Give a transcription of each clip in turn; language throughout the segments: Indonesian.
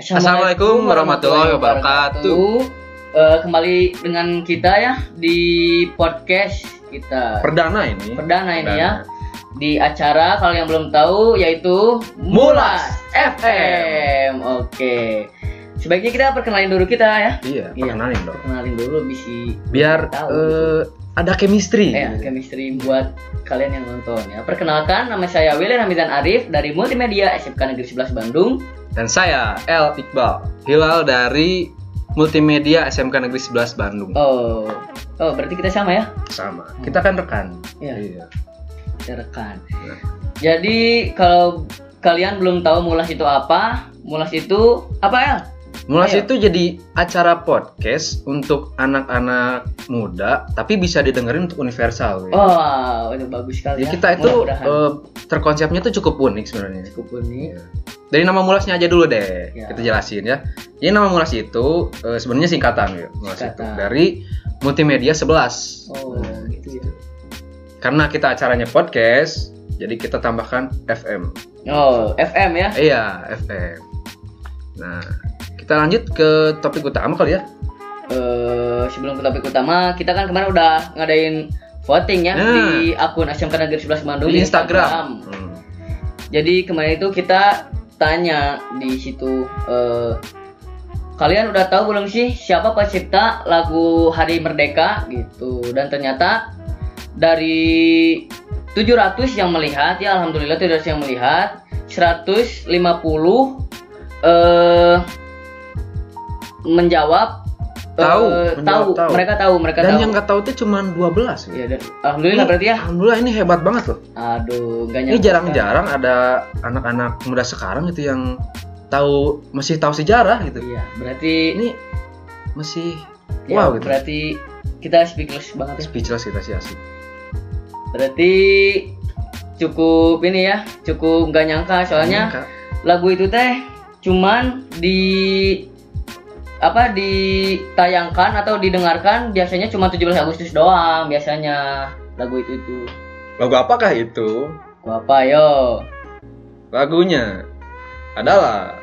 Assalamualaikum warahmatullahi wabarakatuh. Eh, kembali dengan kita ya di podcast kita Perdana ini. perdana ini Perdana. ya di acara kalau yang belum tahu yaitu Mulas FM. Oke. Sebaiknya kita perkenalin dulu kita ya. Iya, Iya. perkenalin dong. Perkenalin dulu bisi Biar tahu. eh, ada chemistry. Eh, chemistry buat kalian yang nonton ya. Perkenalkan nama saya William Hamidan Arif dari Multimedia SMK Negeri 11 Bandung. Dan saya El Iqbal Hilal dari Multimedia SMK Negeri 11 Bandung. Oh. Oh, berarti kita sama ya? Sama. Kita kan rekan. Iya. Kita rekan. Nah. Jadi kalau kalian belum tahu mulas itu apa, mulas itu apa El? Mulas Ayo. itu jadi acara podcast untuk anak-anak muda, tapi bisa didengerin untuk universal. ya. Oh, itu bagus sekali Jadi ya. kita itu eh, terkonsepnya tuh cukup unik sebenarnya. cukup unik. Iya. Dari nama mulasnya aja dulu deh, Ya. kita jelasin ya. Jadi nama mulas itu eh, sebenarnya singkatan ya, mulas itu Singkatan. dari multimedia 11. Oh, gitu ya. Karena kita acaranya podcast, jadi kita tambahkan FM. Oh, FM ya. Iya, FM. Nah, kita lanjut ke topik utama kali ya. Eh, sebelum ke topik utama, kita kan kemarin udah ngadain voting ya Nah. di akun SMK Negeri 11 Bandung Di Instagram. Hmm. Jadi kemarin itu kita tanya di situ eh, kalian udah tahu belum sih siapa pencipta lagu Hari Merdeka gitu dan ternyata dari 700 yang melihat ya alhamdulillah 700 yang melihat 150 eh menjawab Tahu, tahu, menjawab tahu. mereka tahu mereka Dan tahu yang nggak tahu itu cuma 12 Iya, ya. dan alhamdulillah Ini- berarti ya Alhamdulillah ini hebat banget loh. aduh gak Ini nyangka. jarang-jarang ada anak-anak muda sekarang itu yang tahu masih tahu sejarah gitu. iya berarti Ini masih Ya, wow gitu. Berarti kita speechless banget ya. Speechless kita sih asik. Berarti cukup ini ya, cukup nggak nyangka soalnya Kak. lagu itu teh cuman di apa ditayangkan atau didengarkan biasanya cuma 17 Agustus doang biasanya lagu itu itu. Lagu apakah itu? Gua apa yo? Lagunya adalah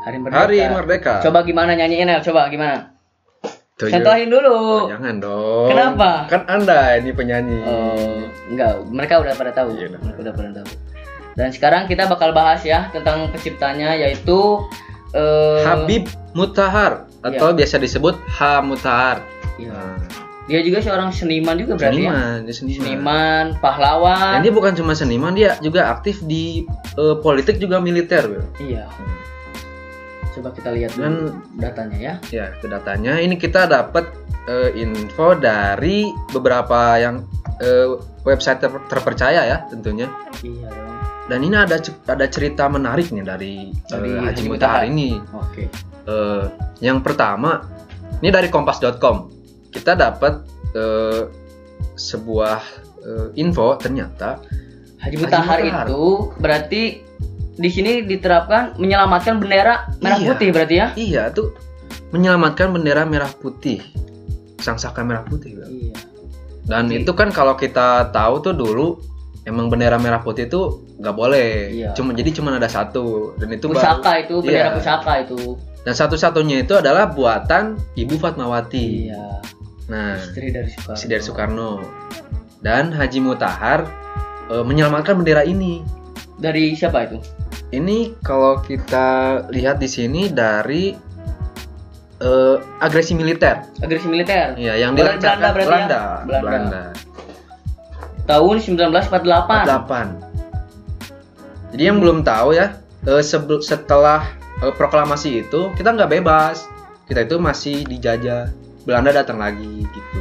Hari Merdeka. Hari Merdeka. Coba gimana nyanyiin El? Coba gimana? Tuh, Contohin Oh, dulu. Jangan dong. Kenapa? Kan Anda ini penyanyi. Oh, enggak, mereka udah pada tahu. Iya, mereka udah pada tahu. Dan sekarang kita bakal bahas ya tentang penciptanya yaitu eh, Habib Mutahar atau biasa disebut H Mutahar. Iya. Nah, Dia juga seorang seniman juga berarti ya. seniman, dia seniman. Seniman, Dan pahlawan. dia bukan cuma seniman, dia juga aktif di eh, politik juga militer, Wil. Iya. Coba kita lihat dulu Dan datanya ya. ya, ke datanya ini kita dapat eh, info dari beberapa yang eh, website ter- terpercaya ya tentunya. Iya. Dan ini ada ada cerita menarik nih dari, Dari eh, Haji Mutahar ini. Oke. Eh, yang pertama, ini dari kompas.com. Kita dapat eh, sebuah eh, info ternyata Haji Mutahar itu berarti di sini diterapkan menyelamatkan bendera merah Iya. putih berarti ya. iya tuh menyelamatkan bendera merah putih, sang saka merah putih. Iya. Dan Jadi- itu kan kalau kita tahu tuh dulu emang bendera merah putih itu nggak boleh. Iya. Cuma jadi cuma ada satu dan itu baru- Pusaka itu bendera Iya. pusaka itu. dan satu-satunya itu adalah buatan Ibu Fatmawati. Iya. Nah, Istri dari Soekarno. istri dari Soekarno. Dan Haji Mutahar eh, menyelamatkan bendera ini. Dari siapa itu? Ini kalau kita lihat di sini dari eh, agresi militer. Agresi militer. Iya, yang Belanda dilancarkan ya? Belanda. Belanda. Tahun 1948. 48. Jadi yang belum tahu ya, eh, setelah eh, proklamasi itu kita nggak bebas. Kita itu masih dijajah. Belanda datang lagi gitu.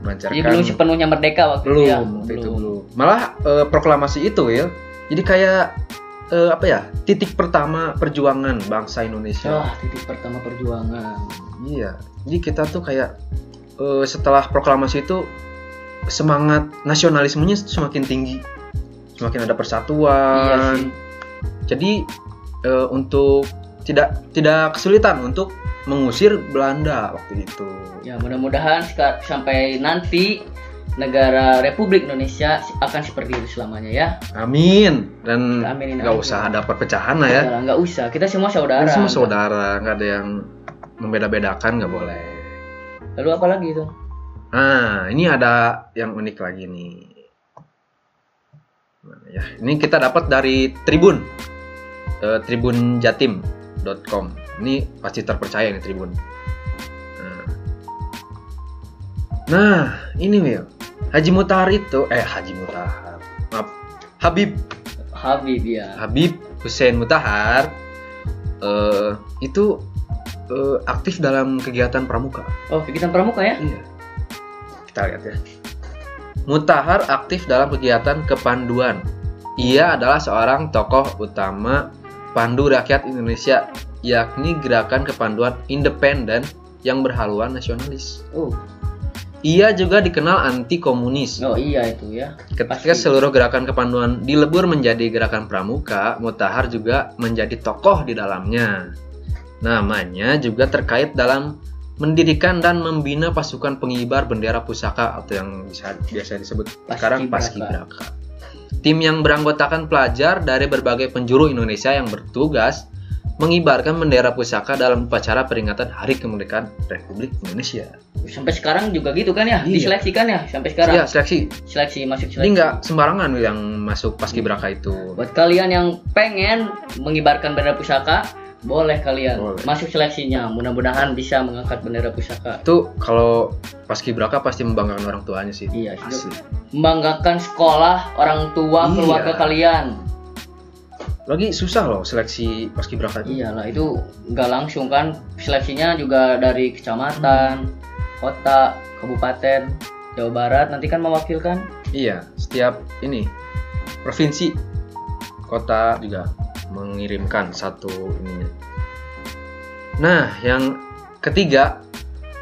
Melancarkan Jadi belum sepenuhnya merdeka waktu belum, itu ya. waktu itu belum. Malah eh, proklamasi itu ya. Jadi kayak eh, apa ya? Titik pertama perjuangan bangsa Indonesia. Wah, titik pertama perjuangan. Iya. Jadi kita tuh kayak eh, setelah proklamasi itu semangat nasionalismenya semakin tinggi, semakin ada Iya persatuan. sih. Jadi eh, untuk tidak tidak kesulitan untuk mengusir Belanda waktu itu. Ya, mudah-mudahan sampai nanti negara Republik Indonesia akan seperti itu selamanya ya. Amin. Dan nggak usah ada perpecahan lah ya. Nggak usah, kita semua saudara. Kita semua saudara, nggak ada yang membeda-bedakan nggak boleh. Lalu apa lagi itu? Nah, ini ada yang unik lagi nih. Mana ya? Ini kita dapat dari Tribun. Eh, tribunjatim.com. Ini pasti terpercaya nih Tribun. Nah, nah ini Will. Haji Mutahar itu, eh Haji Mutahar. Maaf, Habib Habib ya. Habib Hussein Mutahar eh itu eh, aktif dalam kegiatan pramuka. Oh, kegiatan pramuka ya? Iya. Kita lihat ya. Mutahar aktif dalam kegiatan kepanduan. Ia adalah seorang tokoh utama pandu rakyat Indonesia, yakni gerakan kepanduan independen yang berhaluan nasionalis. Oh, Ia juga dikenal anti komunis. oh iya itu ya. Ketika Pasti. seluruh gerakan kepanduan dilebur menjadi gerakan pramuka, Mutahar juga menjadi tokoh di dalamnya. Namanya juga terkait dalam mendirikan dan membina pasukan pengibar bendera pusaka atau yang bisa biasa disebut sekarang Paskibraka. Paskibraka. Tim yang beranggotakan pelajar dari berbagai penjuru Indonesia yang bertugas mengibarkan bendera pusaka dalam upacara peringatan Hari Kemerdekaan Republik Indonesia. Sampai sekarang juga gitu kan ya? Iya. Diseleksi kan ya sampai sekarang? Iya, seleksi. Seleksi masuk seleksi. Ini nggak sembarangan yang masuk Paskibraka itu. Buat kalian yang pengen mengibarkan bendera pusaka, boleh kalian Boleh. masuk seleksinya. Mudah-mudahan bisa mengangkat bendera pusaka. itu kalau paskibraka pasti membanggakan orang tuanya sih Iya, asli Membanggakan sekolah, orang tua, Iya. keluarga kalian. lagi susah loh seleksi paskibraka itu Iyalah itu nggak langsung kan seleksinya juga dari kecamatan, kota, kabupaten, Jawa Barat nanti kan mewakilkan. iya setiap ini provinsi kota juga mengirimkan satu ininya nah yang ketiga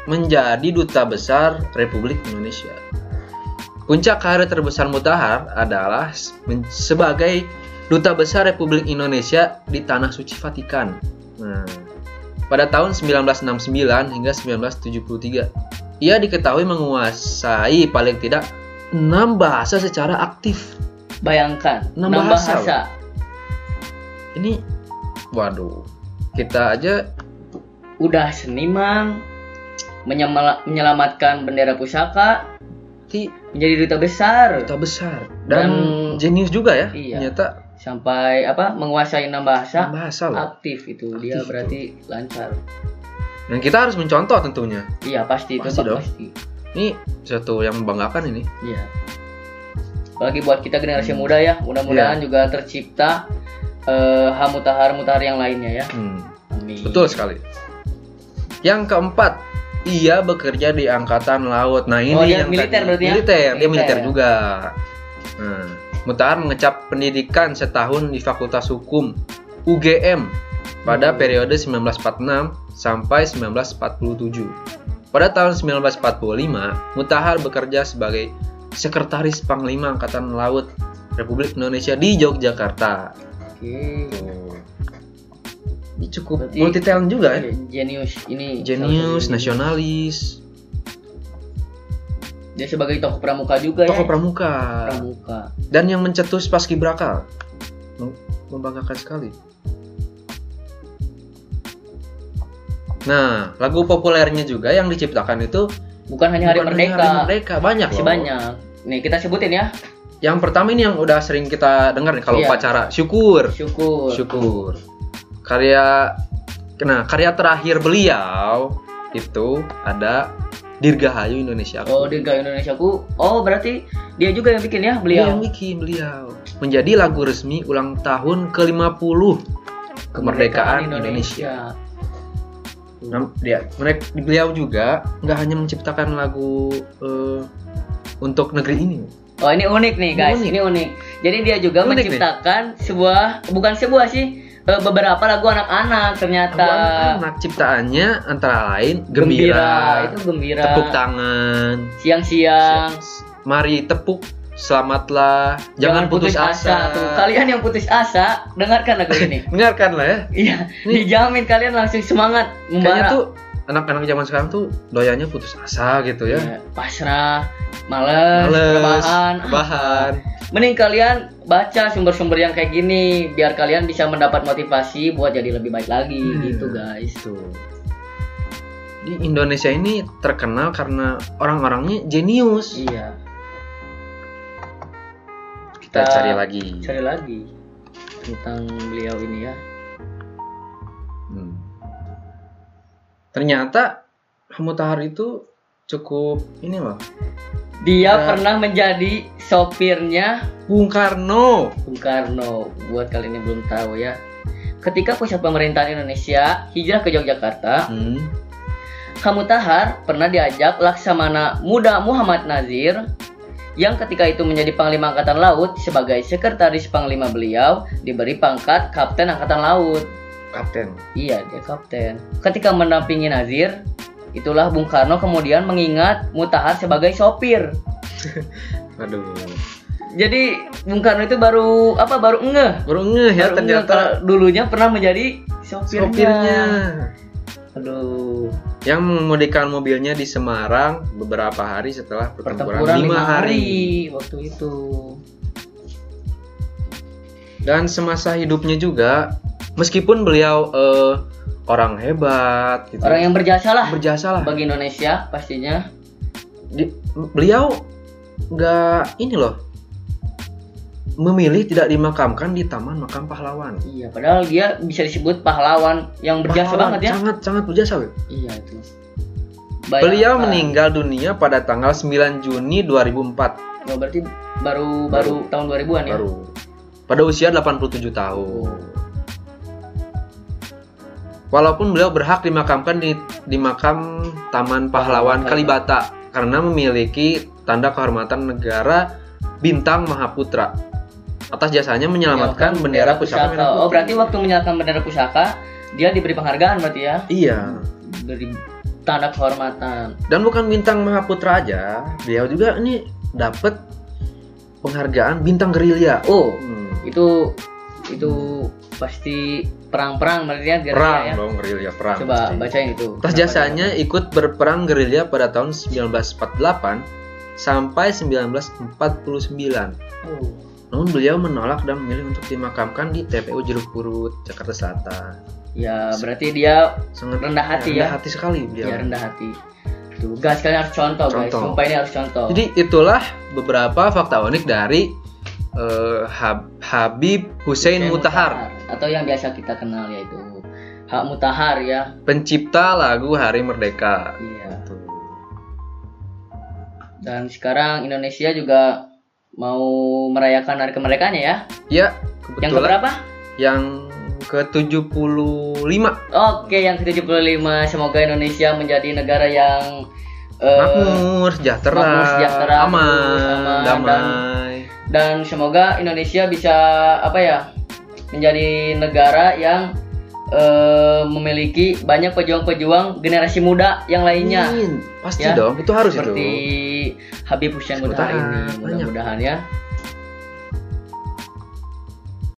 menjadi duta besar Republik Indonesia puncak karir terbesar Mutahar adalah sebagai duta besar Republik Indonesia di tanah suci Vatikan nah pada tahun 1969 hingga 1973 ia diketahui menguasai paling tidak enam bahasa secara aktif. Bayangkan, Enam enam bahasa, bahasa. Ini, waduh, kita aja Udah seniman, menyelamatkan bendera pusaka, ti menjadi duta besar, duta besar dan, Dan- jenius juga ya. Iya. Ternyata sampai apa menguasai enam bahasa, enam bahasa loh. aktif itu dia Aktif berarti lancar. Dan kita harus mencontoh tentunya. Iya pasti, Pasti dong. pasti. Ini suatu yang membanggakan ini. Iya. Apalagi buat kita generasi Hmm. muda ya, mudah-mudahan Iya. juga tercipta eh mutahar-mutahar yang lainnya ya. Hmm, Amin. betul sekali. Yang keempat, ia bekerja di angkatan laut. Nah ini Oh, yang militer tadi- berarti ya? Militer, dia Militer militer ya? juga. Nah, Mutahar mengecap pendidikan setahun di Fakultas Hukum UGM pada Hmm. periode 1946 sampai 1947. Pada tahun 1945, Mutahar bekerja sebagai Sekretaris Panglima Angkatan Laut Republik Indonesia di Yogyakarta. Oke. Tuh. Ini cukup Berarti- multi talent juga ya. Genius ini. Satu nasionalis, Dia sebagai tokoh pramuka juga tokoh ya. pramuka, Pramuka. dan yang mencetus paskibraka. Mem- Membanggakan sekali. Nah, lagu populernya juga yang diciptakan itu Bukan hanya hari bukan merdeka. Hari Merdeka, banyak Masih loh. banyak. Nih kita sebutin ya. Yang pertama ini yang udah sering kita dengar nih kalau Iya. upacara syukur. Syukur. Syukur. Karya nah, karya terakhir beliau itu ada Dirgahayu Indonesia. Oh, Dirga Indonesiaku. Oh, berarti dia juga yang bikin ya Dia beliau. yang bikin beliau. Menjadi lagu resmi ulang tahun ke-50 kemerdekaan Indonesia. Nah, dia mereka beliau juga nggak hanya menciptakan lagu eh, untuk negeri ini. Oh, ini unik nih, guys. unik. Ini unik. Jadi dia juga Unik nih. menciptakan sebuah bukan sebuah sih, eh, beberapa lagu anak-anak ternyata. Lagu anak ciptaannya antara lain Gembira. gembira, Itu gembira. tepuk tangan, Siang-siang. mari tepuk, selamatlah, jangan, putus, asa. Tuh, kalian yang putus asa, dengarkan lagu ini. Dengarkan lah ya. Iya, dijamin kalian langsung semangat Kayaknya membara. tuh anak-anak zaman sekarang tuh doyannya putus asa gitu ya. Ya, pasrah, males, Males, rebahan. rebahan. Mending kalian baca sumber-sumber yang kayak gini biar kalian bisa mendapat motivasi buat jadi lebih baik lagi Hmm. gitu guys. Itu. Di Indonesia ini terkenal karena orang-orangnya jenius. Iya. Kita cari lagi. Cari lagi tentang beliau ini ya. Ternyata Mutahar itu cukup ini loh. Dia Ya. pernah menjadi sopirnya Bung Karno. Bung Karno. Buat kalian yang belum tahu ya. Ketika pusat pemerintahan Indonesia hijrah ke Yogyakarta, Hmm. Hamutahar pernah diajak Laksamana Muda Muhammad Nazir yang ketika itu menjadi Panglima Angkatan Laut sebagai sekretaris Panglima beliau diberi pangkat Kapten Angkatan Laut. Kapten. Iya, dia kapten. Ketika mendampingi Nazir, itulah Bung Karno kemudian mengingat Mutahar sebagai sopir. Aduh. Jadi Bung Karno itu baru apa baru ngeh. Baru ngeh ya Baru ngeh ternyata kalau dulunya pernah menjadi sopirnya. sopirnya. Aduh, Yang mengemudikan mobilnya di Semarang beberapa hari setelah pertempuran, pertempuran lima hari. hari waktu itu. Dan semasa hidupnya juga, meskipun beliau eh, orang hebat, gitu, Orang yang berjasa lah berjasa lah. bagi Indonesia pastinya. Di- beliau nggak ini loh, memilih tidak dimakamkan di Taman Makam Pahlawan. Iya, padahal dia bisa disebut pahlawan yang berjasa Pahlawan, banget ya. Sangat sangat berjasa. Iya itu. Beliau Bayangkan. meninggal dunia pada tanggal 9 Juni 2004 Oh, berarti baru baru tahun 2000-an ya. baru pada usia 87 tahun. Walaupun beliau berhak dimakamkan di di makam Taman Pahlawan Kalibata karena memiliki tanda kehormatan negara Bintang Mahaputra atas jasanya menyelamatkan bendera pusaka. merah Oh, berarti waktu menyalakan bendera pusaka dia diberi penghargaan berarti ya. Iya. Beri tanda kehormatan. Dan bukan Bintang Mahaputra aja, beliau juga ini dapat penghargaan Bintang Gerilya. Oh, Hmm. Itu itu pasti perang-perang berarti ya gerilya Perang ya. dong, gerilya perang. Coba pasti. bacain itu. Atas jasanya ikut berperang gerilya pada tahun 1948 sampai 1949. dia- Oh. Namun beliau menolak dan memilih untuk dimakamkan di TPU Jeruk Purut, Jakarta Selatan. Ya, berarti dia Sangat Rendah hati rendah ya. hati sekali beliau. ya rendah hati. Tuh, guys kalian harus contoh, guys. Contoh. Sumpah ini harus contoh. Jadi itulah beberapa fakta unik dari Hab- Habib Hussein Mutahar, atau yang biasa kita kenal yaitu Hak Mutahar ya. pencipta lagu Hari Merdeka. Iya. Dan sekarang Indonesia juga mau merayakan hari kemerdekaannya ya. Ya, Yang kebetulan keberapa? yang ke-75 Oke, yang ke-75 semoga Indonesia menjadi negara yang eh, makmur, sejahtera, makmur, sejahtera, aman, aman, damai. dan semoga Indonesia bisa apa ya menjadi negara yang eh, memiliki banyak pejuang-pejuang generasi muda yang lainnya Amin. Pasti Ya, dong, itu harus seperti itu. Habib Hussein Mutahar Mutahar, ini mudah-mudahan ya